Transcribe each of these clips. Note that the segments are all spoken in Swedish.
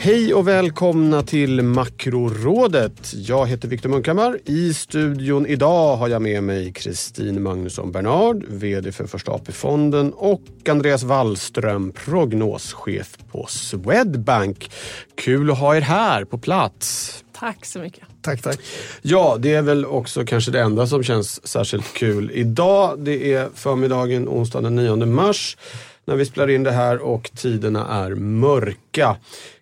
Hej och välkomna till Makrorådet. Jag heter Viktor Munkhammar. I studion idag har jag med mig Kristin Magnusson Bernard, VD för Första AP-fonden och Andreas Wallström, prognoschef på Swedbank. Kul att ha er här på plats. Tack så mycket. Tack, tack. Ja, det är väl också kanske det enda som känns särskilt kul idag. Det är förmiddagen onsdag den 9 mars när vi spelar in det här och tiderna är mörka.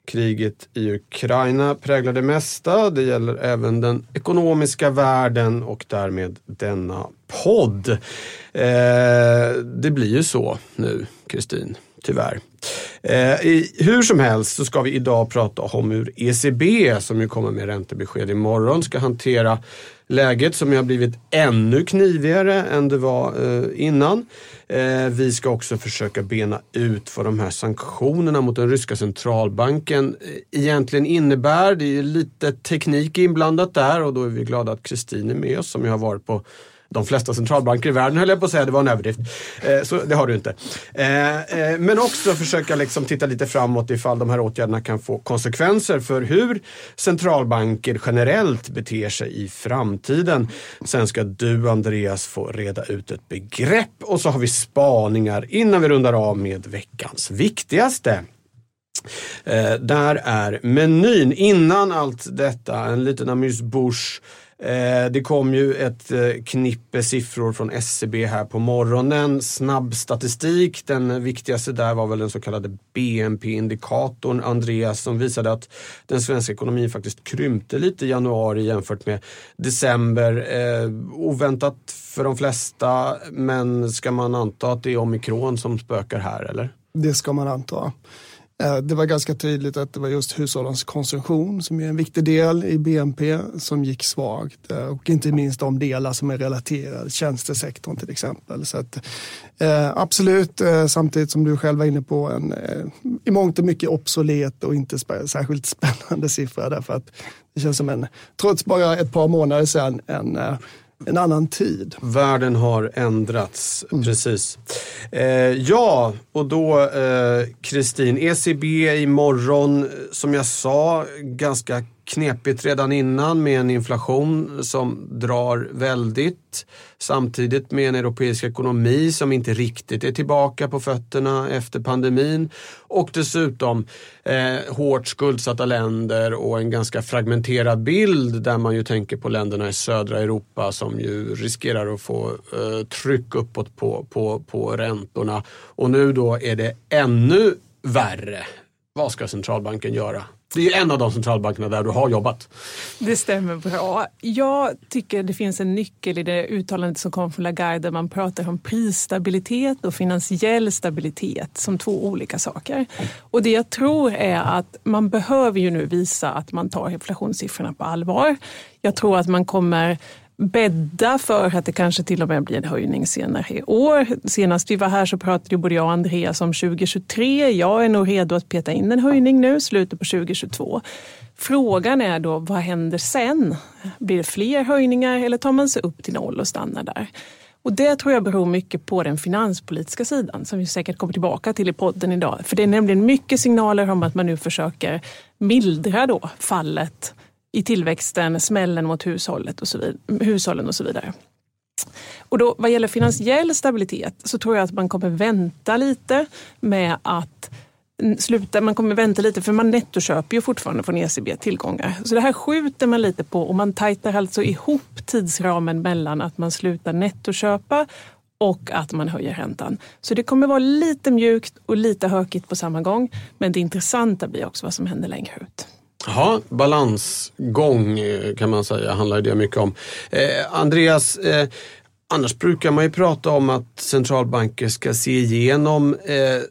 Kriget i Ukraina präglar det mesta. Det gäller även den ekonomiska världen och därmed denna podd. Eh, det blir ju så nu, Kristin, tyvärr. Eh, i, hur som helst så ska vi idag prata om hur ECB, som ju kommer med räntebesked imorgon, ska hantera läget som ju har blivit ännu knivigare än det var eh, innan. Eh, vi ska också försöka bena ut vad de här sanktionerna mot den ryska centralbanken eh, egentligen innebär. Det är lite teknik inblandat där och då är vi glada att Kristin är med oss som ju har varit på de flesta centralbanker i världen höll jag på att säga, det var en överdrift. Eh, så det har du inte. Eh, eh, men också försöka liksom titta lite framåt ifall de här åtgärderna kan få konsekvenser för hur centralbanker generellt beter sig i framtiden. Sen ska du Andreas få reda ut ett begrepp och så har vi spaningar innan vi rundar av med veckans viktigaste. Eh, där är menyn. Innan allt detta, en liten amuse-bouche Eh, det kom ju ett eh, knippe siffror från SCB här på morgonen. Snabb statistik, den viktigaste där var väl den så kallade BNP-indikatorn, Andreas, som visade att den svenska ekonomin faktiskt krympte lite i januari jämfört med december. Eh, oväntat för de flesta, men ska man anta att det är omikron som spökar här eller? Det ska man anta. Eh, det var ganska tydligt att det var just hushållens konsumtion som är en viktig del i BNP som gick svagt eh, och inte minst de delar som är relaterade, tjänstesektorn till exempel. Så att, eh, absolut, eh, samtidigt som du själv var inne på en i mångt och mycket obsolet och inte särskilt spännande siffra därför att det känns som en, trots bara ett par månader sedan, en en annan tid. Världen har ändrats, mm. precis. Eh, ja, och då Kristin, eh, ECB imorgon, som jag sa, ganska knepigt redan innan med en inflation som drar väldigt. Samtidigt med en europeisk ekonomi som inte riktigt är tillbaka på fötterna efter pandemin. Och dessutom eh, hårt skuldsatta länder och en ganska fragmenterad bild där man ju tänker på länderna i södra Europa som ju riskerar att få eh, tryck uppåt på, på, på räntorna. Och nu då är det ännu värre. Vad ska centralbanken göra? Det är en av de centralbankerna där du har jobbat. Det stämmer bra. Jag tycker det finns en nyckel i det uttalandet som kom från Lagarde där man pratar om prisstabilitet och finansiell stabilitet som två olika saker. Och det jag tror är att man behöver ju nu visa att man tar inflationssiffrorna på allvar. Jag tror att man kommer bädda för att det kanske till och med blir en höjning senare i år. Senast vi var här så pratade både jag och Andreas om 2023. Jag är nog redo att peta in en höjning nu, slutet på 2022. Frågan är då, vad händer sen? Blir det fler höjningar eller tar man sig upp till noll och stannar där? Och det tror jag beror mycket på den finanspolitiska sidan som vi säkert kommer tillbaka till i podden idag. För det är nämligen mycket signaler om att man nu försöker mildra då fallet i tillväxten, smällen mot hushållet och så vidare, hushållen och så vidare. Och då, vad gäller finansiell stabilitet så tror jag att man kommer vänta lite med att sluta, man kommer vänta lite för man nettoköper ju fortfarande från ECB tillgångar. Så det här skjuter man lite på och man tajtar alltså ihop tidsramen mellan att man slutar nettoköpa och att man höjer räntan. Så det kommer vara lite mjukt och lite hökigt på samma gång. Men det intressanta blir också vad som händer längre ut. Ja, balansgång eh, kan man säga handlar det mycket om. Eh, Andreas, eh, annars brukar man ju prata om att centralbanker ska se igenom eh,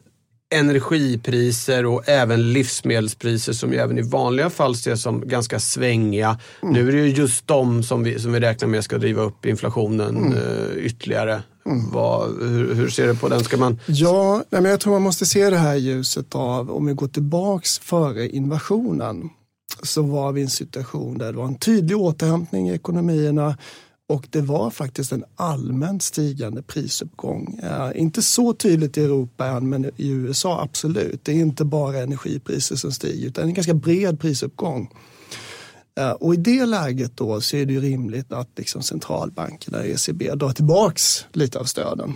energipriser och även livsmedelspriser som ju även i vanliga fall ses som ganska svängiga. Mm. Nu är det ju just de som vi, som vi räknar med ska driva upp inflationen mm. eh, ytterligare. Mm. Vad, hur, hur, ser du på den? Ska man... Ja, men jag tror man måste se det här ljuset av, om vi går tillbaks före invasionen, så var vi i en situation där det var en tydlig återhämtning i ekonomierna och det var faktiskt en allmänt stigande prisuppgång. Eh, inte så tydligt i Europa än, men i USA absolut. Det är inte bara energipriser som stiger, utan en ganska bred prisuppgång. Eh, och i det läget då så är det rimligt att liksom centralbankerna, ECB, drar tillbaks lite av stöden.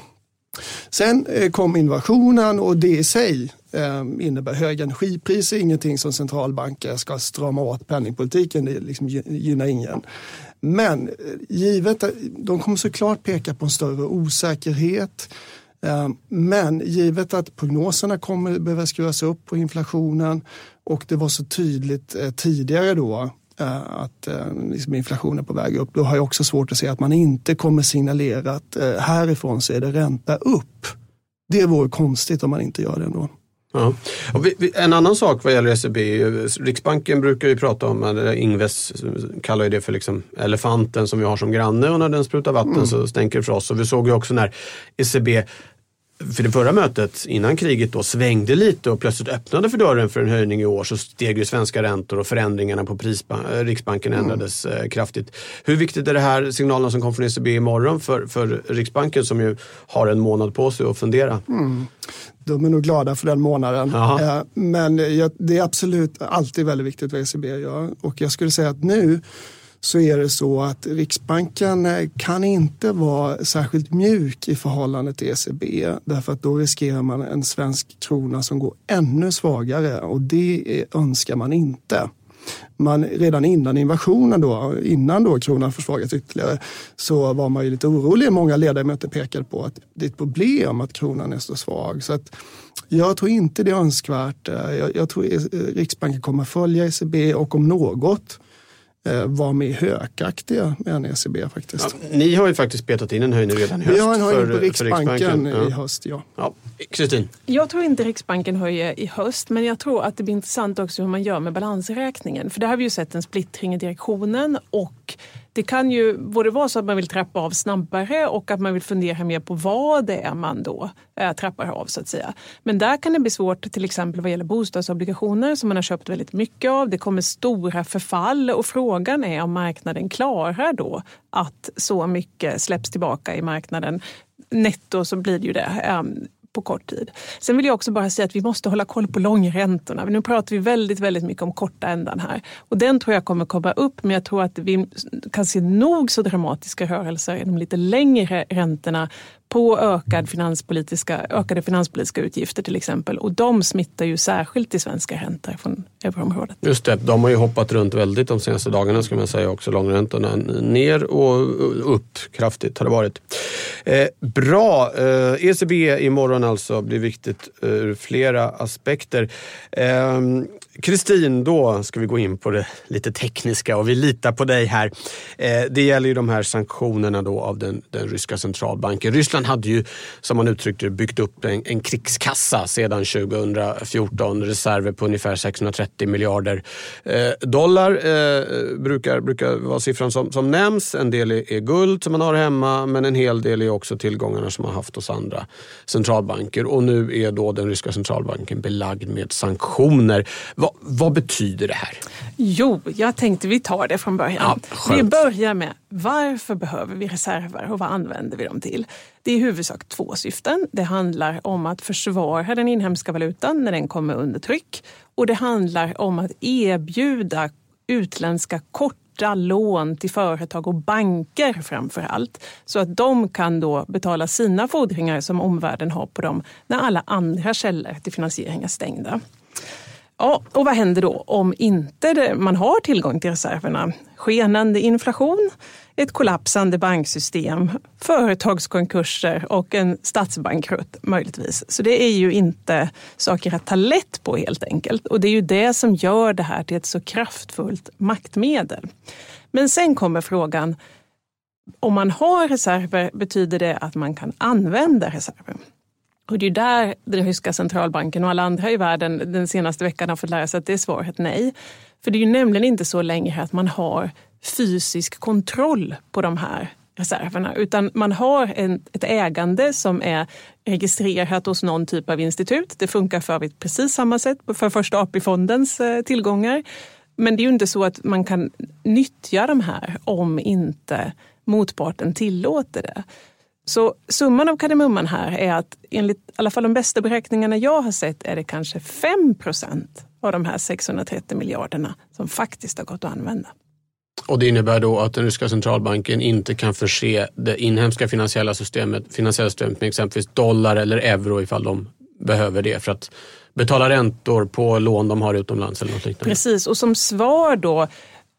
Sen eh, kom invasionen och det i sig eh, innebär höga energipriser, ingenting som centralbanker ska strama åt penningpolitiken, det liksom gynnar ingen. Men eh, givet, de kommer såklart peka på en större osäkerhet. Men givet att prognoserna kommer behöva skruvas upp på inflationen och det var så tydligt tidigare då att eh, liksom inflationen är på väg upp. Då har jag också svårt att se att man inte kommer signalera att eh, härifrån så är det ränta upp. Det vore konstigt om man inte gör det ändå. Ja. en annan sak vad gäller SEB, Riksbanken brukar ju prata om, eller Ingves kallar ju det för liksom elefanten som vi har som granne och när den sprutar vatten mm. så stänker det för oss. Och vi såg ju också när ECB för det förra mötet innan kriget då svängde lite och plötsligt öppnade för dörren för en höjning i år så steg ju svenska räntor och förändringarna på prisba- Riksbanken mm. ändrades mm. kraftigt. Hur viktigt är det här signalerna som kom från ECB imorgon för, för Riksbanken som ju har en månad på sig att fundera? Mm. De är nog glada för den månaden. Aha. Eh, men det är absolut alltid väldigt viktigt vad ECB gör och jag skulle säga att nu så är det så att Riksbanken eh, kan inte vara särskilt mjuk i förhållande till ECB därför att då riskerar man en svensk krona som går ännu svagare och det önskar man inte. Man, redan innan invasionen, då, innan då kronan försvagats ytterligare, så var man ju lite orolig. Många ledamöter pekade på att det är ett problem att kronan är så svag. Så att jag tror inte det är önskvärt. Jag, jag tror e Riksbanken kommer följa ECB och om något var mer hökaktiga än ECB faktiskt. Ja, ni har ju faktiskt betat in en höjning redan i höst. Vi har en höjning på Riksbanken, Riksbanken. Ja. i höst, ja. ja. Kristin? Jag tror inte Riksbanken höjer i höst, men jag tror att det blir intressant också hur man gör med balansräkningen. För där har vi ju sett en splittring i direktionen och det kan ju både vara så att man vill trappa av snabbare och att man vill fundera mer på vad det är man då eh, trappar av så att säga. Men där kan det bli svårt till exempel vad gäller bostadsobligationer som man har köpt väldigt mycket av. Det kommer stora förfall och frågan är om marknaden klarar då att så mycket släpps tillbaka i marknaden netto så blir det ju det. Ehm, på kort tid. Sen vill jag också bara säga att vi måste hålla koll på långräntorna. Nu pratar vi väldigt, väldigt mycket om korta ändan här. Och den tror jag kommer komma upp, men jag tror att vi kan se nog så dramatiska rörelser i de lite längre räntorna på ökad finanspolitiska, ökade finanspolitiska utgifter till exempel. Och de smittar ju särskilt i svenska räntor från euroområdet. Just det, de har ju hoppat runt väldigt de senaste dagarna ska man säga också. Långräntorna ner och upp kraftigt har det varit. Eh, bra, eh, ECB imorgon alltså blir viktigt eh, ur flera aspekter. Eh, Kristin, då ska vi gå in på det lite tekniska och vi litar på dig här. Eh, det gäller ju de här sanktionerna då av den, den ryska centralbanken. Ryssland hade ju, som man uttryckte byggt upp en, en krigskassa sedan 2014. Reserver på ungefär 630 miljarder eh, dollar eh, brukar, brukar vara siffran som, som nämns. En del är, är guld som man har hemma men en hel del är också tillgångarna som man haft hos andra centralbanker. Och nu är då den ryska centralbanken belagd med sanktioner. Va, vad betyder det här? Jo, jag tänkte vi tar det från början. Ja, vi börjar med varför behöver vi reserver och vad använder vi dem till? Det är i huvudsak två syften. Det handlar om att försvara den inhemska valutan när den kommer under tryck och det handlar om att erbjuda utländska korta lån till företag och banker framför allt. Så att de kan då betala sina fordringar som omvärlden har på dem när alla andra källor till finansiering är stängda. Ja, och vad händer då om inte man har tillgång till reserverna? Skenande inflation, ett kollapsande banksystem, företagskonkurser och en statsbankrutt möjligtvis. Så det är ju inte saker att ta lätt på helt enkelt. Och det är ju det som gör det här till ett så kraftfullt maktmedel. Men sen kommer frågan, om man har reserver, betyder det att man kan använda reserver? Och det är där den ryska centralbanken och alla andra i världen den senaste veckan har fått lära sig att det är svaret nej. För det är ju nämligen inte så längre att man har fysisk kontroll på de här reserverna utan man har en, ett ägande som är registrerat hos någon typ av institut. Det funkar för övrigt precis samma sätt för första AP-fondens eh, tillgångar. Men det är ju inte så att man kan nyttja de här om inte motparten tillåter det. Så summan av kardemumman här är att enligt i alla fall de bästa beräkningarna jag har sett är det kanske 5% av de här 630 miljarderna som faktiskt har gått att använda. Och det innebär då att den ryska centralbanken inte kan förse det inhemska finansiella systemet, finansiella systemet med exempelvis dollar eller euro ifall de behöver det för att betala räntor på lån de har utomlands eller något liknande. Precis, och som svar då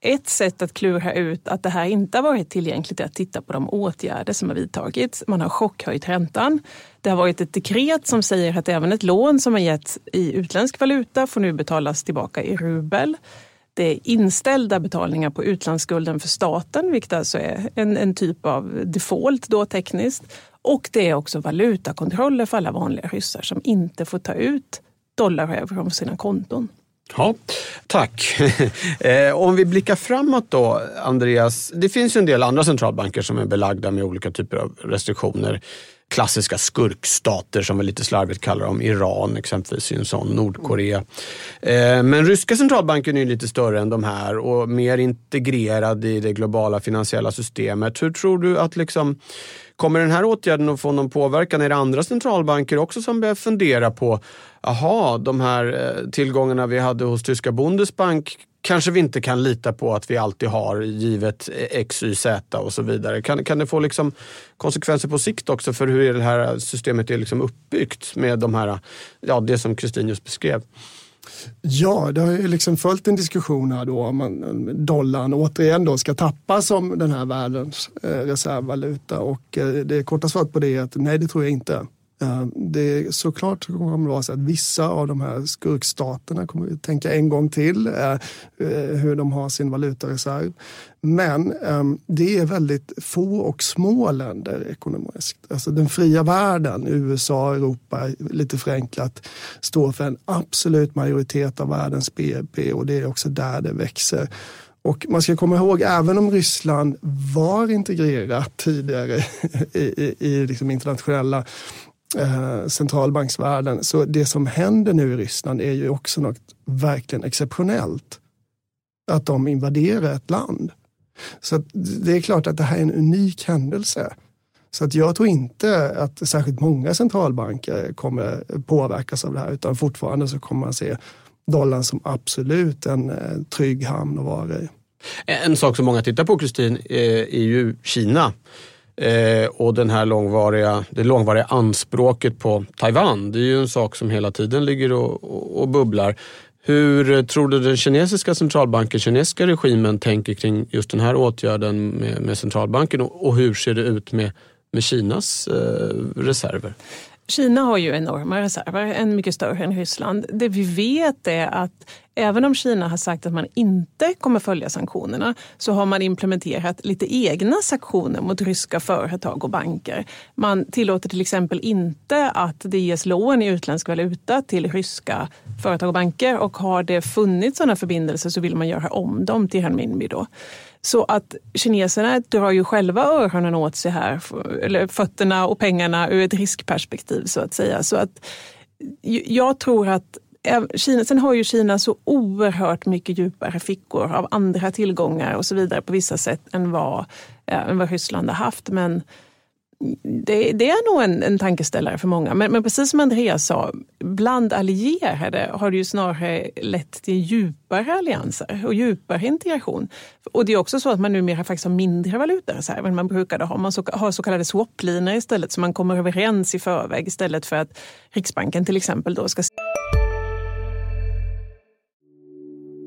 ett sätt att klura ut att det här inte har varit tillgängligt är att titta på de åtgärder som har vidtagits. Man har chockhöjt räntan. Det har varit ett dekret som säger att även ett lån som har getts i utländsk valuta får nu betalas tillbaka i rubel. Det är inställda betalningar på utlandsskulden för staten, vilket alltså är en, en typ av default då tekniskt. Och det är också valutakontroller för alla vanliga ryssar som inte får ta ut dollar och euro från sina konton. Ja, tack. Eh, om vi blickar framåt då, Andreas. Det finns ju en del andra centralbanker som är belagda med olika typer av restriktioner. Klassiska skurkstater som vi lite slarvigt kallar dem. Iran exempelvis är en sån, Nordkorea. Eh, men ryska centralbanken är lite större än de här och mer integrerad i det globala finansiella systemet. Hur tror du att liksom Kommer den här åtgärden att få någon påverkan? Är det andra centralbanker också som börjar fundera på, aha, de här eh, tillgångarna vi hade hos tyska Bundesbank kanske vi inte kan lita på att vi alltid har givet X, Y, Z och så vidare. Kan, kan det få liksom konsekvenser på sikt också för hur det här systemet är liksom uppbyggt med de här, ja, det som Kristin just beskrev? Ja, det har ju liksom följt en diskussion här då om dollarn återigen då ska tappas som den här världens eh, reservvaluta och eh, det korta svaret på det är att nej, det tror jag inte. Eh, det är såklart kommer det vara så att vissa av de här skurkstaterna kommer att tänka en gång till eh, eh, hur de har sin valutareserv. Men ehm, det är väldigt få och små länder ekonomiskt. Alltså den fria världen, USA, Europa, lite förenklat, står för en absolut majoritet av världens BNP och det är också där det växer. Och man ska komma ihåg, även om Ryssland var integrerat tidigare i, i, i liksom internationella eh, centralbanksvärlden. Så det som händer nu i Ryssland är ju också något verkligen exceptionellt. Att de invaderar ett land. Så det är klart att det här är en unik händelse. Så att jag tror inte att särskilt många centralbanker kommer påverkas av det här utan fortfarande så kommer man se dollarn som absolut en eh, trygg hamn att vara i. En sak som många tittar på Kristin eh, är ju Kina. Eh, och den här långvariga, det långvariga anspråket på Taiwan, det är ju en sak som hela tiden ligger och, och, och bubblar. Hur eh, tror du den kinesiska centralbanken, kinesiska regimen tänker kring just den här åtgärden med, med centralbanken och, och, hur ser det ut med, med Kinas eh, reserver? Kina har ju enorma reserver, en mycket större än Ryssland. Det vi vet är att även om Kina har sagt att man inte kommer följa sanktionerna så har man implementerat lite egna sanktioner mot ryska företag och banker. Man tillåter till exempel inte att det ges lån i utländsk valuta till ryska företag och banker och har det funnits sådana förbindelser så vill man göra om dem till renminbi. Då. Så att kineserna drar ju själva öronen åt sig här, eller fötterna och pengarna ur ett riskperspektiv så att säga. Så att jag tror att Kina, sen har ju Kina så oerhört mycket djupare fickor av andra tillgångar och så vidare på vissa sätt än vad, eh, än vad Ryssland har haft. Men det, det, är nog en, en tankeställare för många. Men, men, precis som Andreas sa, bland allierade har det ju snarare lett till djupare allianser och djupare integration. Och det är också så att man numera faktiskt har mindre valutareserver än man brukade ha. Man så, har så kallade swaplinor istället, så man kommer överens i förväg istället för att Riksbanken till exempel då ska...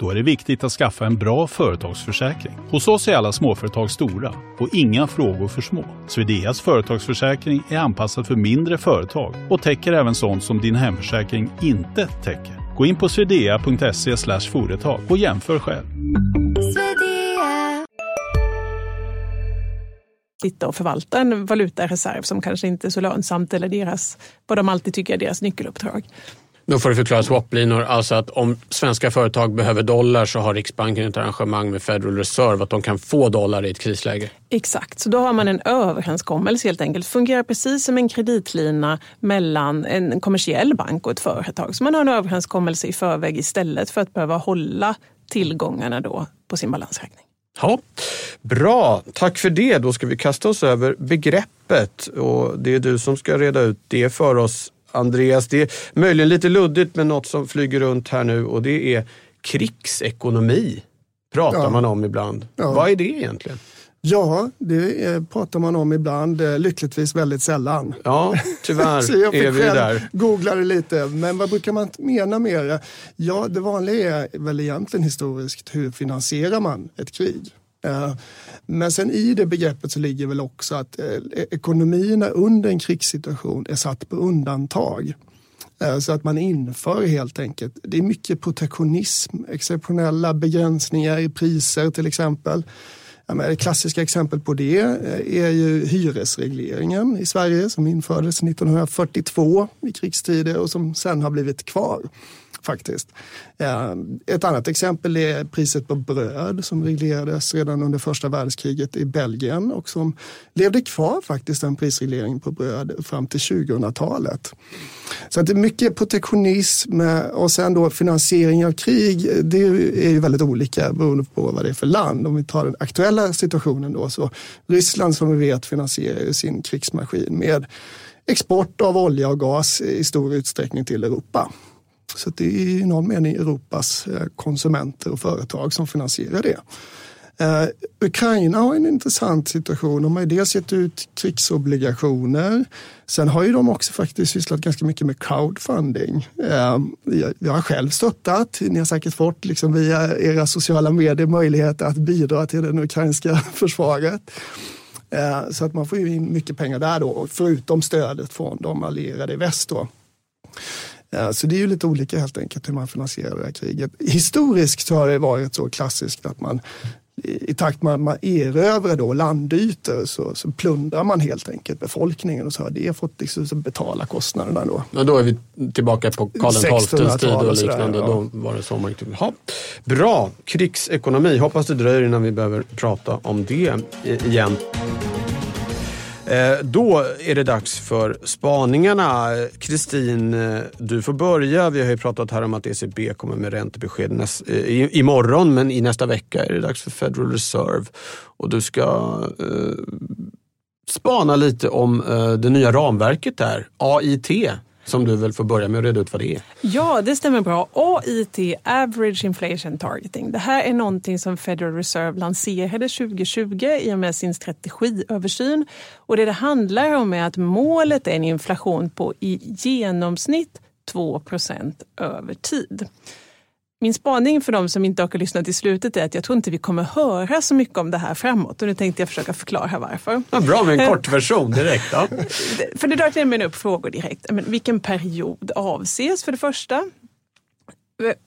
Då är det viktigt att skaffa en bra företagsförsäkring. Hos oss är alla småföretag stora och inga frågor för små. Swedeas företagsförsäkring är anpassad för mindre företag och täcker även sånt som din hemförsäkring inte täcker. Gå in på swedea.se företag och jämför själv. sitta och förvalta en valutareserv som kanske inte är så lönsamt eller deras, vad de alltid tycker är deras nyckeluppdrag. Då får du förklara swaplinor, alltså att om svenska företag behöver dollar så har Riksbanken ett arrangemang med Federal Reserve att de kan få dollar i ett krisläge. Exakt, så då har man en överenskommelse helt enkelt. Fungerar precis som en kreditlina mellan en kommersiell bank och ett företag. Så man har en överenskommelse i förväg istället för att behöva hålla tillgångarna då på sin balansräkning. Ja, bra, tack för det. Då ska vi kasta oss över begreppet och det är du som ska reda ut det för oss Andreas. Det är möjligen lite luddigt men något som flyger runt här nu och det är krigsekonomi. Pratar ja. man om ibland. Ja. Vad är det egentligen? Ja, det pratar man om ibland, eh, lyckligtvis väldigt sällan. Ja, tyvärr Så jag är vi där. googla det lite, men vad brukar man mena med det? Ja, det vanliga är väl egentligen historiskt, hur finansierar man ett krig? Men sen i det begreppet så ligger väl också att eh, e-, ekonomierna under en krigssituation är satt på undantag. Eh, så att man inför helt enkelt, det är mycket protektionism, exceptionella begränsningar i priser till exempel. Ja, klassiska exempel på det eh, är ju hyresregleringen i Sverige som infördes 1942 i krigstider och som sen har blivit kvar faktiskt. Eh, ett annat exempel är priset på bröd som reglerades redan under första världskriget i Belgien och som levde kvar faktiskt en prisreglering på bröd fram till 2000-talet. Så att det är mycket protektionism eh, och sen då finansiering av krig. Det är ju väldigt olika beroende på vad det är för land. Om vi tar den aktuella situationen då så Ryssland som vi vet finansierar sin krigsmaskin med export av olja och gas i stor utsträckning till Europa. Så det är i någon mening Europas eh, konsumenter och företag som finansierar det. Uh, Ukraina har en intressant situation. De har ju dels gett ut krigsobligationer. Sen har ju de också faktiskt sysslat ganska mycket med crowdfunding. Uh, jag har själv stöttat. Ni har säkert fått liksom via era sociala medier möjlighet att bidra till det ukrainska försvaret. Uh, så att man får ju in mycket pengar där då, förutom stödet från de allierade i väst. Då. Så det är ju lite olika helt enkelt hur man finansierar det här kriget. Historiskt så har det varit så klassiskt att man i takt med att man erövrar då landytor så, så plundrar man helt enkelt befolkningen och så har det fått liksom betala kostnaderna. Då. Ja, då är vi tillbaka på Karl XIIs tid och liknande. ja. Då var det så man ha. Bra, krigsekonomi. Hoppas det dröjer innan vi behöver prata om det igen. Eh, då är det dags för spaningarna. Kristin, eh, du får börja. Vi har ju pratat här om att ECB kommer med räntebesked näst, eh, i, imorgon, men i nästa vecka är det dags för Federal Reserve. Och du ska eh, spana lite om eh, det nya ramverket där, AIT som du väl får börja med att reda ut vad det är. Ja, det stämmer bra. AIT, Average Inflation Targeting. Det här är någonting som Federal Reserve lanserade 2020 i och med sin strategiöversyn. Och det det handlar om är att målet är en inflation på i genomsnitt 2% över tid. Min spaning för de som inte har lyssnat till slutet är att jag tror inte vi kommer höra så mycket om det här framåt och nu tänkte jag försöka förklara varför. Ja, bra med en kort version direkt. Ja. för det drar nämligen upp frågor direkt. Men vilken period avses för det första?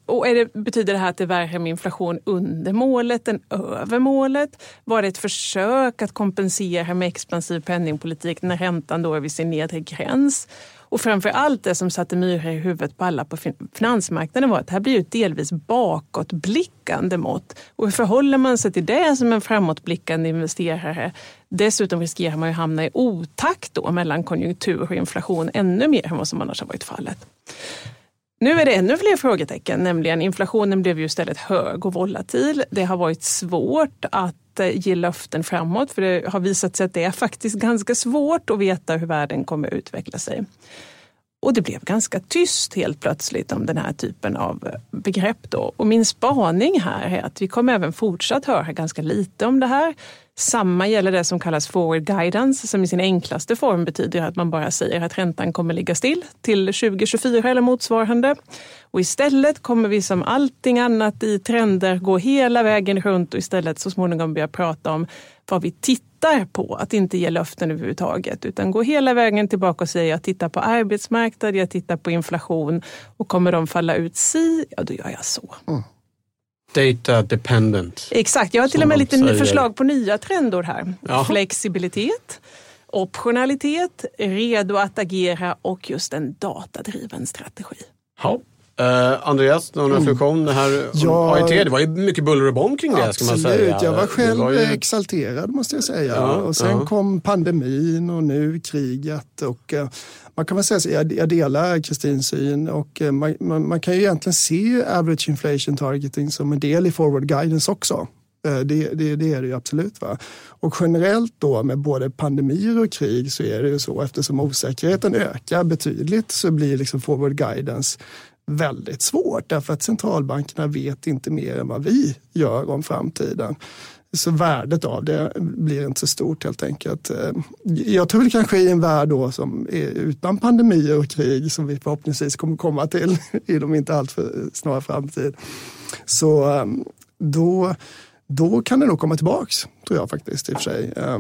Och är det, betyder det här att det är värre med inflation under målet än över målet? Var det ett försök att kompensera med expansiv penningpolitik när räntan då är vid sin nedre gräns? Och framför allt det som satte myror i huvudet på alla på finansmarknaden var att det här blir ju ett delvis bakåtblickande mått. Och hur förhåller man sig till det som en framåtblickande investerare? Dessutom riskerar man ju hamna i otakt då mellan konjunktur och inflation ännu mer än vad som annars har varit fallet. Nu är det ännu fler frågetecken, nämligen inflationen blev ju istället hög och volatil. Det har varit svårt att inte eh, ge löften framåt för det har visat sig att det är faktiskt ganska svårt att veta hur världen kommer att utveckla sig. Och det blev ganska tyst helt plötsligt om den här typen av eh, begrepp. Då. Och min spaning här är att vi kommer även fortsatt höra ganska lite om det här. Samma gäller det som kallas forward guidance som i sin enklaste form betyder att man bara säger att räntan kommer ligga still till 2024 eller motsvarande. Och istället kommer vi som allting annat i trender gå hela vägen runt och istället så småningom börja prata om vad vi tittar på, att inte ge löften överhuvudtaget utan gå hela vägen tillbaka och säga jag tittar på arbetsmarknad, jag tittar på inflation och kommer de falla ut si, ja då gör jag så. Mm data dependent. Exakt, jag har till och med lite säger. förslag på nya trender här. Jaha. Flexibilitet, optionalitet, redo att agera och just en datadriven strategi. Ja. Eh, Andreas, någon reflektion? Det här Ja. AIT, det var ju mycket buller och bång kring det ska man säga. Absolut, jag var själv var ju- exalterad måste jag säga. Ja, och sen ja. kom pandemin och nu kriget. Och, eh, man kan väl säga så, jag, jag delar Kristins syn och eh, man, man, man kan ju egentligen se average inflation targeting som en del i forward guidance också. Eh, det, det, det är det ju absolut. Va? Och generellt då med både pandemier och krig så är det ju så eftersom osäkerheten ökar betydligt så blir liksom forward guidance väldigt svårt därför att centralbankerna vet inte mer än vad vi gör om framtiden. Så värdet av det blir inte så stort helt enkelt. Eh, jag tror det kanske i en värld då som är utan pandemier och krig som vi förhoppningsvis kommer komma till inom inte alltför snar framtid. Så eh, då, då kan det nog komma tillbaks, tror jag faktiskt i och för sig. Eh,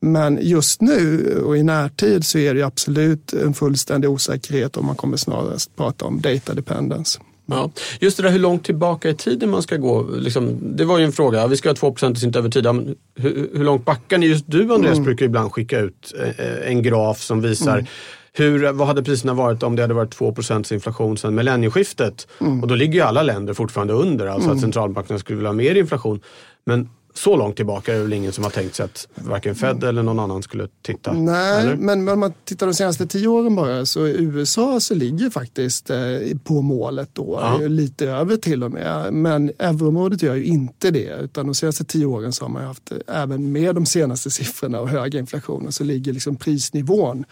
men just nu och i närtid så är det absolut en fullständig osäkerhet om man kommer snarast prata om data dependence. Ja. Just det där hur långt tillbaka i tiden man ska gå. Liksom, det var ju en fråga. Vi ska ha 2 inte över tid. Ja, Hur, hur långt backar ni? Just du Andreas brukar ibland skicka ut eh, en graf som visar hur, vad hade priserna varit om det hade varit 2 inflation sedan millennieskiftet? Och då ligger ju alla länder fortfarande under, alltså att centralbankerna skulle vilja ha mer inflation. Men så långt tillbaka är det väl ingen som har tänkt sig att varken Fed eller någon annan skulle titta? Nej, eller? men om man tittar de senaste tio åren bara så i USA så ligger faktiskt eh, på målet då, Ja. lite över till och med. Men euroområdet gör ju inte det utan de senaste tio åren så har man haft, eh, även med de senaste siffrorna och höga inflationen så ligger liksom prisnivån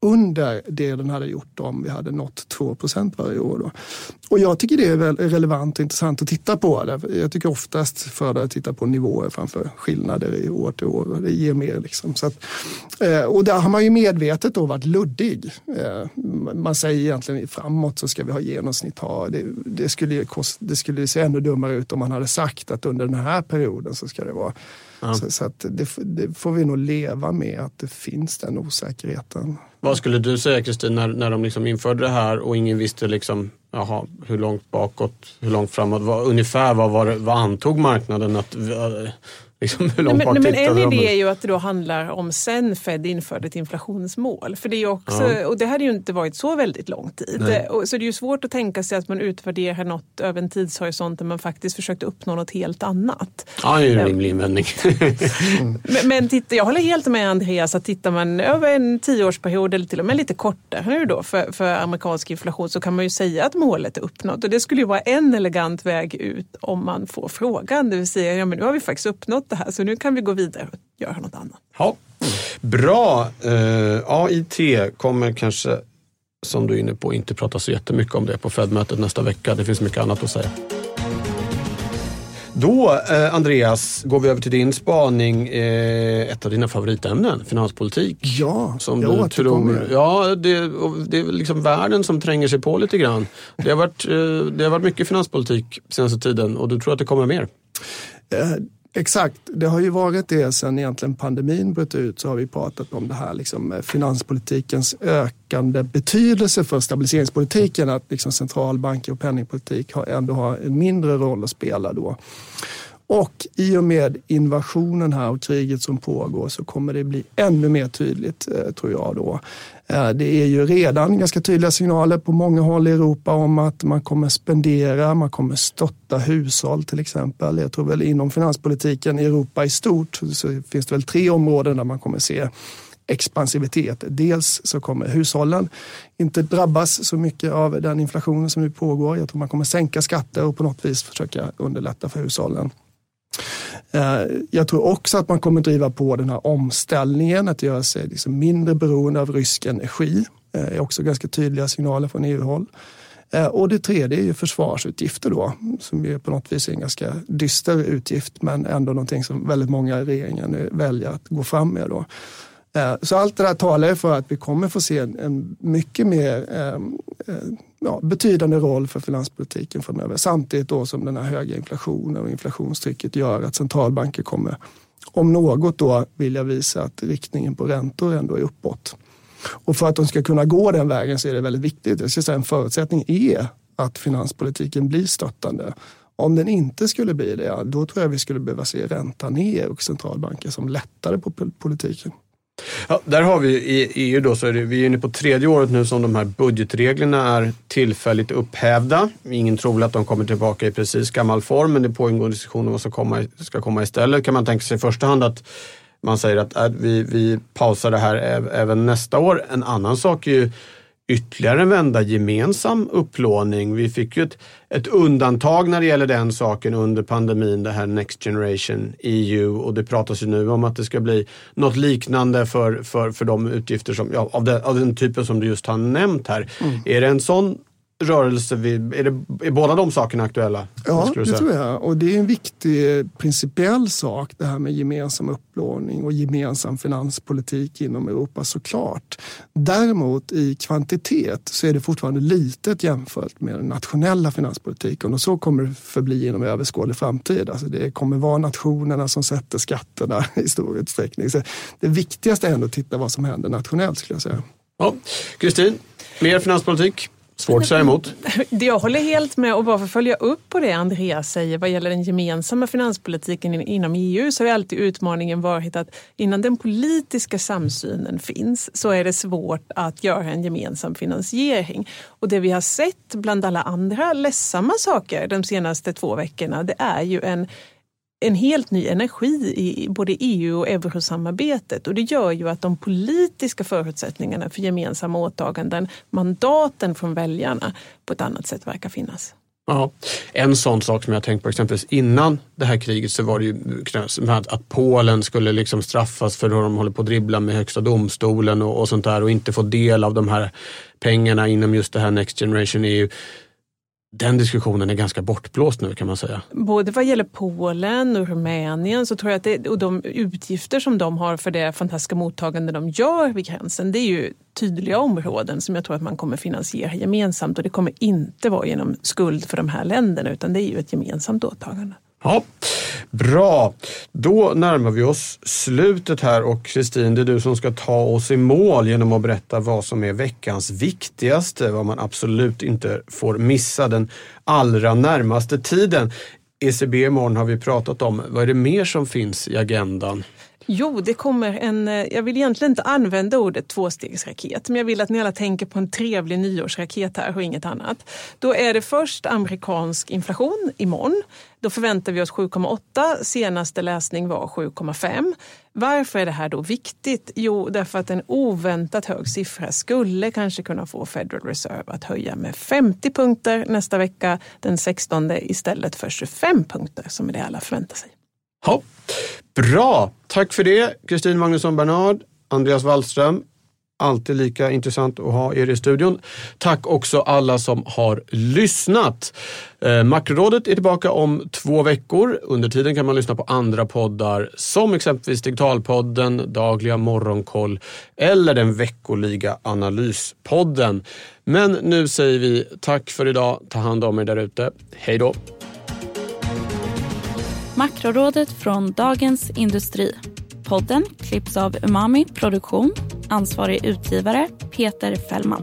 under det den hade gjort om vi hade nått 2 varje år. Då. Och jag tycker det är väl relevant och intressant att titta på. Det. Jag tycker oftast föredrar att titta på nivåer framför skillnader i år till år. Det ger mer. Liksom. Så att, eh, och där har man ju medvetet då varit luddig. Eh, Man säger egentligen framåt så ska vi ha genomsnitt. Ha. Det, det, skulle, kost, det skulle se ännu dummare ut om man hade sagt att under den här perioden så ska det vara. Så, så att det, det får vi nog leva med att det finns den osäkerheten. Vad skulle du säga Kristin när, när de liksom införde det här och ingen visste liksom, aha, hur långt bakåt, hur långt framåt, vad, ungefär vad, var vad antog marknaden att, eh, liksom, hur långt Nej, men, nej, men en idé är ju att det då handlar om sen Fed införde ett inflationsmål. För det är också, Ja. Och det hade ju inte varit så väldigt lång tid. Nej. Så det är ju svårt att tänka sig att man utvärderar något över en tidshorisont där man faktiskt försökte uppnå något helt annat. Ja, det är en rimlig invändning. Men, men titta, jag håller helt med Andreas att tittar man över en tioårsperiod eller till och med lite kortare nu då för, för amerikansk inflation så kan man ju säga att målet är uppnått. Och det skulle ju vara en elegant väg ut om man får frågan. Det vill säga, ja men nu har vi faktiskt uppnått det här så nu kan vi gå vidare och göra något annat. Ja. Bra. Eh, AIT kommer kanske, som du är inne på, inte prata så jättemycket om det på Fed-mötet nästa vecka. Det finns mycket annat att säga. Då, eh, Andreas, går vi över till din spaning. Eh, ett av dina favoritämnen, finanspolitik. Ja, Som jag du återkommer. tror, ja, det, det är liksom världen som tränger sig på lite grann. Det har varit, eh, det har varit mycket finanspolitik senaste tiden och du tror att det kommer mer? Exakt, det har ju varit det sen egentligen pandemin bröt ut så har vi pratat om det här liksom, eh, finanspolitikens ökande betydelse för stabiliseringspolitiken. Att liksom, centralbanker och penningpolitik har, ändå har en mindre roll att spela då. Och i och med invasionen här och kriget som pågår så kommer det bli ännu mer tydligt eh, tror jag då. Eh, det är ju redan ganska tydliga signaler på många håll i Europa om att man kommer spendera, man kommer stötta hushåll till exempel. Jag tror väl inom finanspolitiken i Europa i stort så finns det väl tre områden där man kommer se expansivitet. Dels så kommer hushållen inte drabbas så mycket av den inflationen som nu pågår. Jag tror man kommer sänka skatter och på något vis försöka underlätta för hushållen. Eh, jag tror också att man kommer driva på den här omställningen, att göra sig liksom mindre beroende av rysk energi. Det är också ganska tydliga signaler från EU-håll. Eh, och det tredje är ju försvarsutgifter då, som ju på något vis är en ganska dyster utgift, men ändå någonting som väldigt många i regeringen nu väljer att gå fram med då. Eh, så allt det där talar ju för att vi kommer få se en, mycket mer ehm, eh, ja, betydande roll för finanspolitiken framöver. Samtidigt då som den här höga inflationen och inflationstrycket gör att centralbanker kommer, om något då, vilja visa att riktningen på räntor ändå är uppåt. Och för att de ska kunna gå den vägen så är det väldigt viktigt. Jag ska säga, en förutsättning är att finanspolitiken blir stöttande Om den inte skulle bli det, då tror jag vi skulle behöva se ränta ner och centralbanker som lättare på politiken. Ja, där har vi i EU då, så är det, vi är inne på tredje året nu som de här budgetreglerna är tillfälligt upphävda. Ingen tror väl att de kommer tillbaka i precis gammal form, men det pågår en diskussion om vad som komma, ska komma istället. Kan man tänka sig i första hand att man säger att äh, vi, vi pausar det här även nästa år. En annan sak är ju ytterligare en vända gemensam upplåning. Vi fick ju ett, ett, undantag när det gäller den saken under pandemin, det här Next Generation EU och det pratas ju nu om att det ska bli något liknande för, för, för de utgifter som, ja, av, den, av den typen som du just har nämnt här. Mm. Är det en sån rörelse? är, det, är båda de sakerna aktuella? Ja, det tror jag. Och det är en viktig principiell sak det här med gemensam upplåning och gemensam finanspolitik inom Europa såklart. Däremot i kvantitet så är det fortfarande litet jämfört med den nationella finanspolitiken och så kommer det förbli inom överskådlig framtid. Alltså det kommer vara nationerna som sätter skatterna i stor utsträckning. Så det viktigaste är ändå att titta vad som händer nationellt skulle jag säga. Kristin, ja. mer finanspolitik? Svårt att säga emot. Jag håller helt med och bara för att följa upp på det Andreas säger vad gäller den gemensamma finanspolitiken inom EU så har alltid utmaningen varit att innan den politiska samsynen finns så är det svårt att göra en gemensam finansiering. Och det vi har sett bland alla andra ledsamma saker de senaste två veckorna det är ju en en helt ny energi i både EU och eurosamarbetet. Och det gör ju att de politiska förutsättningarna för gemensamma åtaganden, mandaten från väljarna, på ett annat sätt verkar finnas. Ja, en sån sak som jag tänkt på exempelvis innan det här kriget så var det ju att Polen skulle liksom straffas för hur de håller på att dribbla med högsta domstolen och, och sånt där och inte få del av de här pengarna inom just det här Next Generation EU den diskussionen är ganska bortblåst nu kan man säga. Både vad gäller Polen och Rumänien så tror jag att det, och de utgifter som de har för det fantastiska mottagande de gör vid gränsen, det är ju tydliga områden som jag tror att man kommer finansiera gemensamt och det kommer inte vara genom skuld för de här länderna utan det är ju ett gemensamt åtagande. Ja, Bra, då närmar vi oss slutet här och Kristin, det är du som ska ta oss i mål genom att berätta vad som är veckans viktigaste, vad man absolut inte får missa den allra närmaste tiden. ECB imorgon har vi pratat om. Vad är det mer som finns i agendan? Jo, det kommer en, eh, jag vill egentligen inte använda ordet tvåstegsraket, men jag vill att ni alla tänker på en trevlig nyårsraket här och inget annat. Då är det först amerikansk inflation imorgon. Då förväntar vi oss 7,8. Senaste läsning var 7,5. Varför är det här då viktigt? Jo, därför att en oväntat hög siffra skulle kanske kunna få Federal Reserve att höja med 50 punkter nästa vecka, den 16 istället för 25 punkter som är det alla förväntar sig. Ja, bra, tack för det Kristin Magnusson Bernard, Andreas Wallström. Alltid lika intressant att ha er i studion. Tack också alla som har lyssnat. Eh, Makrorådet är tillbaka om två veckor. Under tiden kan man lyssna på andra poddar som exempelvis Digitalpodden, Dagliga Morgonkoll eller den veckoliga Analyspodden. Men nu säger vi tack för idag. Ta hand om er där ute. Hej då! Makrorådet från Dagens Industri. Podden klipps av Umami Produktion. Ansvarig utgivare Peter Fällman.